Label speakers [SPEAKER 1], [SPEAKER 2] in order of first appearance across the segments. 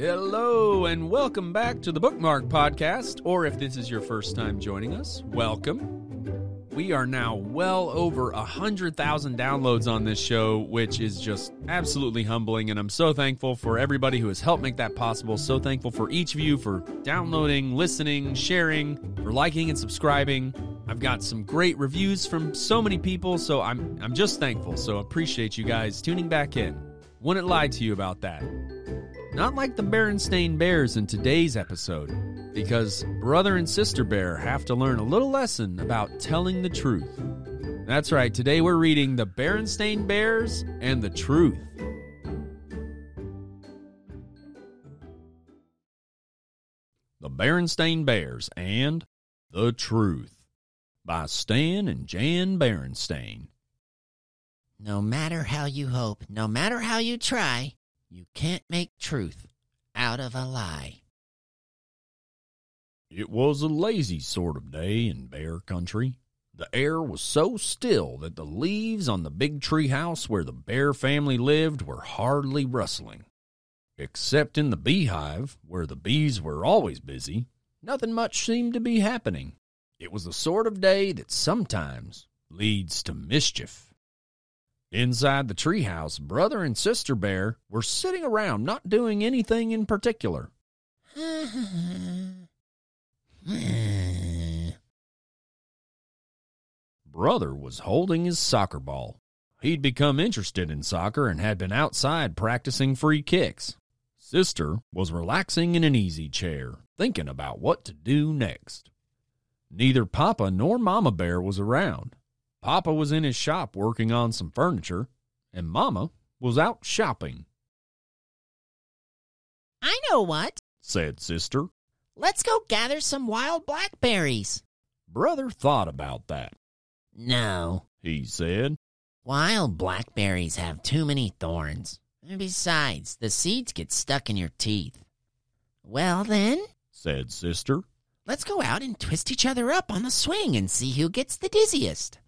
[SPEAKER 1] Hello, and welcome back to the Bookmarked Podcast, or if this is your first time joining us, welcome. We are now well over a hundred thousand downloads on this show, which is just absolutely humbling, and I'm so thankful for everybody who has helped make that possible. So thankful for each of you for downloading, listening, sharing, for liking and subscribing. I've got some great reviews from so many people, so I'm I'm just thankful. So appreciate you guys tuning back in. Wouldn't lie to you about that. Not like the Berenstain Bears in today's episode, because brother and sister bear have to learn a little lesson about telling the truth. That's right, today we're reading The Berenstain Bears and the Truth. The Berenstain Bears and the Truth by Stan and Jan Berenstain.
[SPEAKER 2] No matter how you hope, no matter how you try, you can't make truth out of a lie.
[SPEAKER 1] It was a lazy sort of day in Bear Country. The air was so still that the leaves on the big tree house where the Bear family lived were hardly rustling. Except in the beehive, where the bees were always busy, nothing much seemed to be happening. It was the sort of day that sometimes leads to mischief. Inside the treehouse, brother and sister bear were sitting around not doing anything in particular. Brother was holding his soccer ball. He'd become interested in soccer and had been outside practicing free kicks. Sister was relaxing in an easy chair, thinking about what to do next. Neither Papa nor Mama Bear was around. Papa was in his shop working on some furniture, and Mama was out shopping,
[SPEAKER 2] I know what.
[SPEAKER 1] said Sister.
[SPEAKER 2] Let's go gather some wild blackberries.
[SPEAKER 1] Brother thought about that.
[SPEAKER 2] No,
[SPEAKER 1] He said,
[SPEAKER 2] wild blackberries have too many thorns. And besides, the seeds get stuck in your teeth. Well, then,
[SPEAKER 1] said Sister.
[SPEAKER 2] let's go out and twist each other up on the swing and see who gets the dizziest.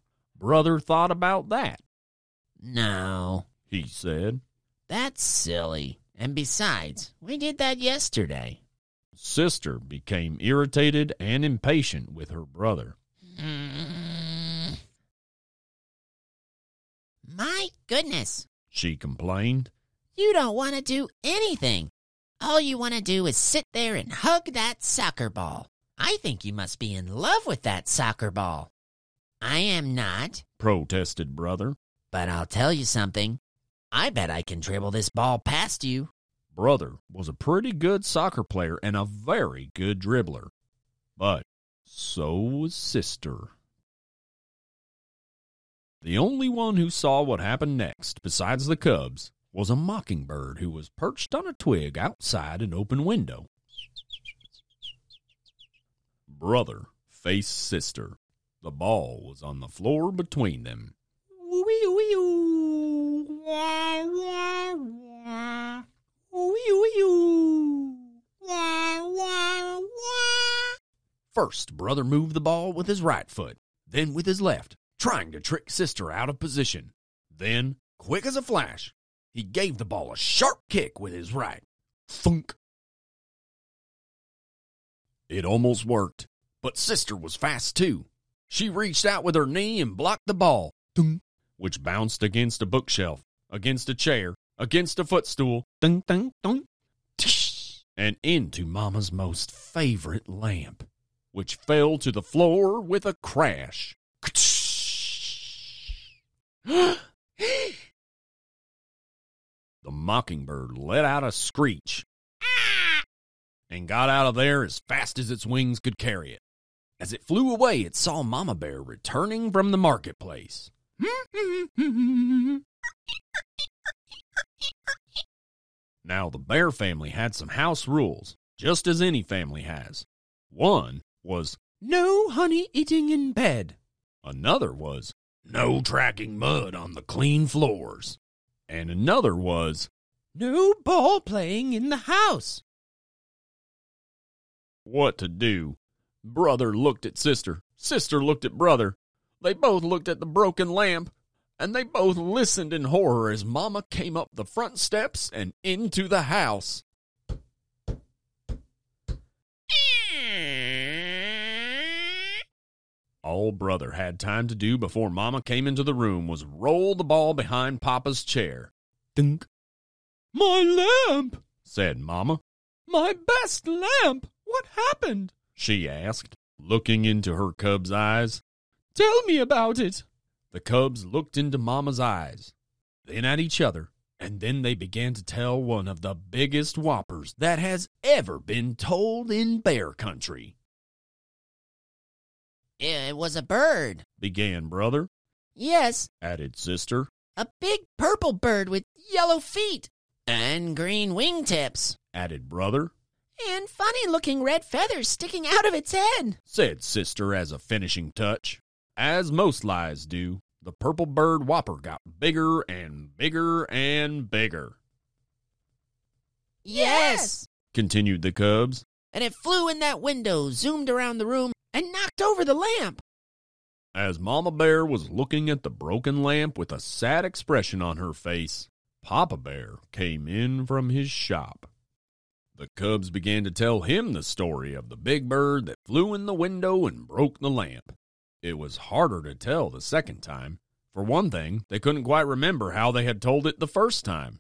[SPEAKER 1] Brother thought about that,
[SPEAKER 2] No,
[SPEAKER 1] he said.
[SPEAKER 2] that's silly. And besides, we did that yesterday.
[SPEAKER 1] Sister became irritated and impatient with her brother.
[SPEAKER 2] Mm. My goodness,
[SPEAKER 1] She complained.
[SPEAKER 2] you don't want to do anything. All you want to do is sit there and hug that soccer ball. I think you must be in love with that soccer ball. I am not,
[SPEAKER 1] protested brother.
[SPEAKER 2] but I'll tell you something. I bet I can dribble this ball past you.
[SPEAKER 1] Brother was a pretty good soccer player and a very good dribbler. But so was sister. The only one who saw what happened next, besides the cubs, was a mockingbird who was perched on a twig outside an open window. Brother faced sister. The ball was on the floor between them. First, brother moved the ball with his right foot, then with his left, trying to trick sister out of position. Then, quick as a flash, he gave the ball a sharp kick with his right. Thunk. It almost worked, but sister was fast too. She reached out with her knee and blocked the ball, which bounced against a bookshelf, against a chair, against a footstool, and into Mama's most favorite lamp, which fell to the floor with a crash. the mockingbird let out a screech and got out of there as fast as its wings could carry it. As it flew away, it saw Mama Bear returning from the marketplace. Now, the Bear family had some house rules, just as any family has. One was no honey eating in bed. Another was no tracking mud on the clean floors. And another was no ball playing in the house. What to do? Brother looked at sister. Sister looked at brother. They both looked at the broken lamp, and they both listened in horror as Mama came up the front steps and into the house. All Brother had time to do before Mama came into the room was roll the ball behind Papa's chair. Dunk. My lamp, said Mama. My best lamp. What happened? She asked, looking into her cub's eyes. Tell me about it. The cubs looked into Mama's eyes, then at each other, and then they began to tell one of the biggest whoppers that has ever been told in bear country.
[SPEAKER 2] It was a bird.
[SPEAKER 1] Began brother,
[SPEAKER 2] Yes,
[SPEAKER 1] added sister,
[SPEAKER 2] a big purple bird with yellow feet and green wingtips
[SPEAKER 1] added brother,
[SPEAKER 2] and funny looking red feathers sticking out of its head.
[SPEAKER 1] said sister as a finishing touch. As most lies do, the purple bird whopper got bigger and bigger and bigger,
[SPEAKER 2] Yes.
[SPEAKER 1] continued the cubs.
[SPEAKER 2] And it flew in that window, zoomed around the room, and knocked over the lamp.
[SPEAKER 1] As Mama Bear was looking at the broken lamp with a sad expression on her face, Papa Bear came in from his shop. The cubs began to tell him the story of the big bird that flew in the window and broke the lamp. It was harder to tell the second time. For one thing, they couldn't quite remember how they had told it the first time.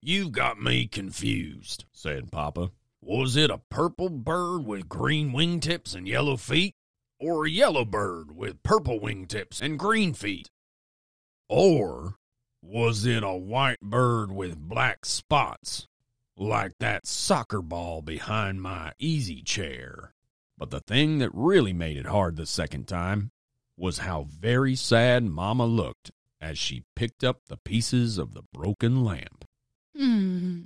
[SPEAKER 1] You've got me confused, said Papa. Was it a purple bird with green wingtips and yellow feet? Or a yellow bird with purple wingtips and green feet? Or was it a white bird with black spots, like that soccer ball behind my easy chair? But the thing that really made it hard the second time was how very sad Mama looked as she picked up the pieces of the broken lamp.
[SPEAKER 2] Hmm.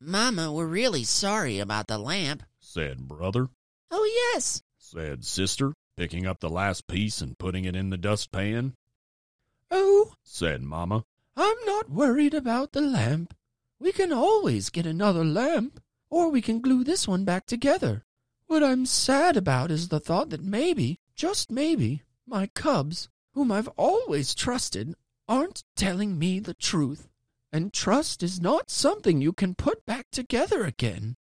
[SPEAKER 2] Mama, we're really sorry about the lamp.
[SPEAKER 1] Said brother,
[SPEAKER 2] Oh, yes.
[SPEAKER 1] said sister, picking up the last piece and putting it in the dustpan.
[SPEAKER 3] Oh,
[SPEAKER 1] Said Mama,
[SPEAKER 3] I'm not worried about the lamp. We can always get another lamp, or we can glue this one back together. What I'm sad about is the thought that maybe, just maybe, my cubs, whom I've always trusted, aren't telling me the truth. And trust is not something you can put back together again.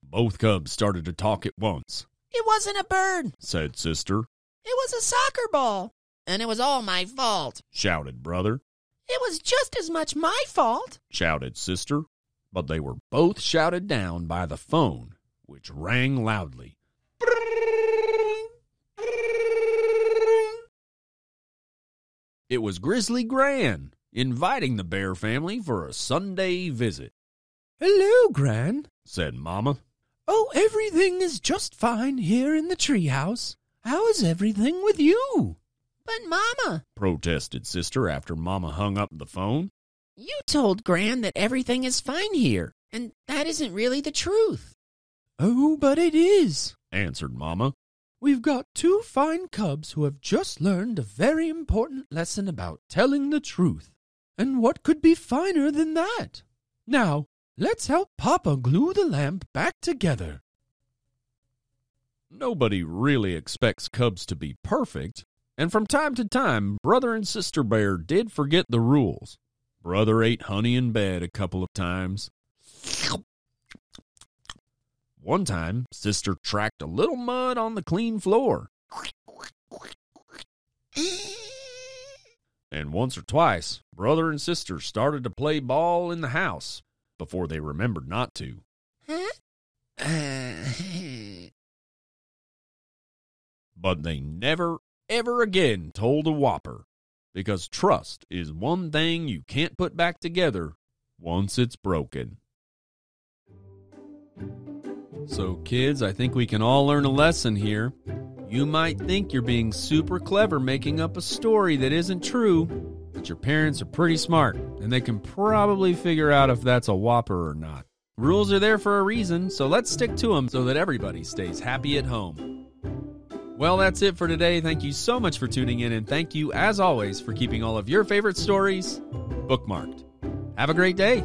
[SPEAKER 1] both cubs started to talk at once.
[SPEAKER 2] It wasn't a bird.
[SPEAKER 1] Said sister,
[SPEAKER 2] It was a soccer ball. And it was all my fault.
[SPEAKER 1] shouted brother,
[SPEAKER 2] It was just as much my fault.
[SPEAKER 1] shouted sister, but they were both shouted down by the phone, which rang loudly. It was Grizzly Gran inviting the bear family for a Sunday visit,
[SPEAKER 3] Hello, Gran.
[SPEAKER 1] said Mama.
[SPEAKER 3] Oh, everything is just fine here in the treehouse. How is everything with you?
[SPEAKER 2] But, Mama,
[SPEAKER 1] Protested sister after Mama hung up the phone.
[SPEAKER 2] you told Gran that everything is fine here. And that isn't really the truth.
[SPEAKER 3] Oh, but it is.
[SPEAKER 1] Answered Mama.
[SPEAKER 3] We've got two fine cubs who have just learned a very important lesson about telling the truth. And what could be finer than that? Now, let's help Papa glue the lamp back together.
[SPEAKER 1] Nobody really expects cubs to be perfect, and from time to time, Brother and Sister Bear did forget the rules. Brother ate honey in bed a couple of times. One time, Sister tracked a little mud on the clean floor, and once or twice, Brother and Sister started to play ball in the house before they remembered not to. But they never, ever again told a whopper because trust is one thing you can't put back together once it's broken. So, kids, I think we can all learn a lesson here. You might think you're being super clever making up a story that isn't true, but your parents are pretty smart and they can probably figure out if that's a whopper or not. Rules are there for a reason, so let's stick to them so that everybody stays happy at home. Well, that's it for today. Thank you so much for tuning in, and thank you, as always, for keeping all of your favorite stories bookmarked. Have a great day.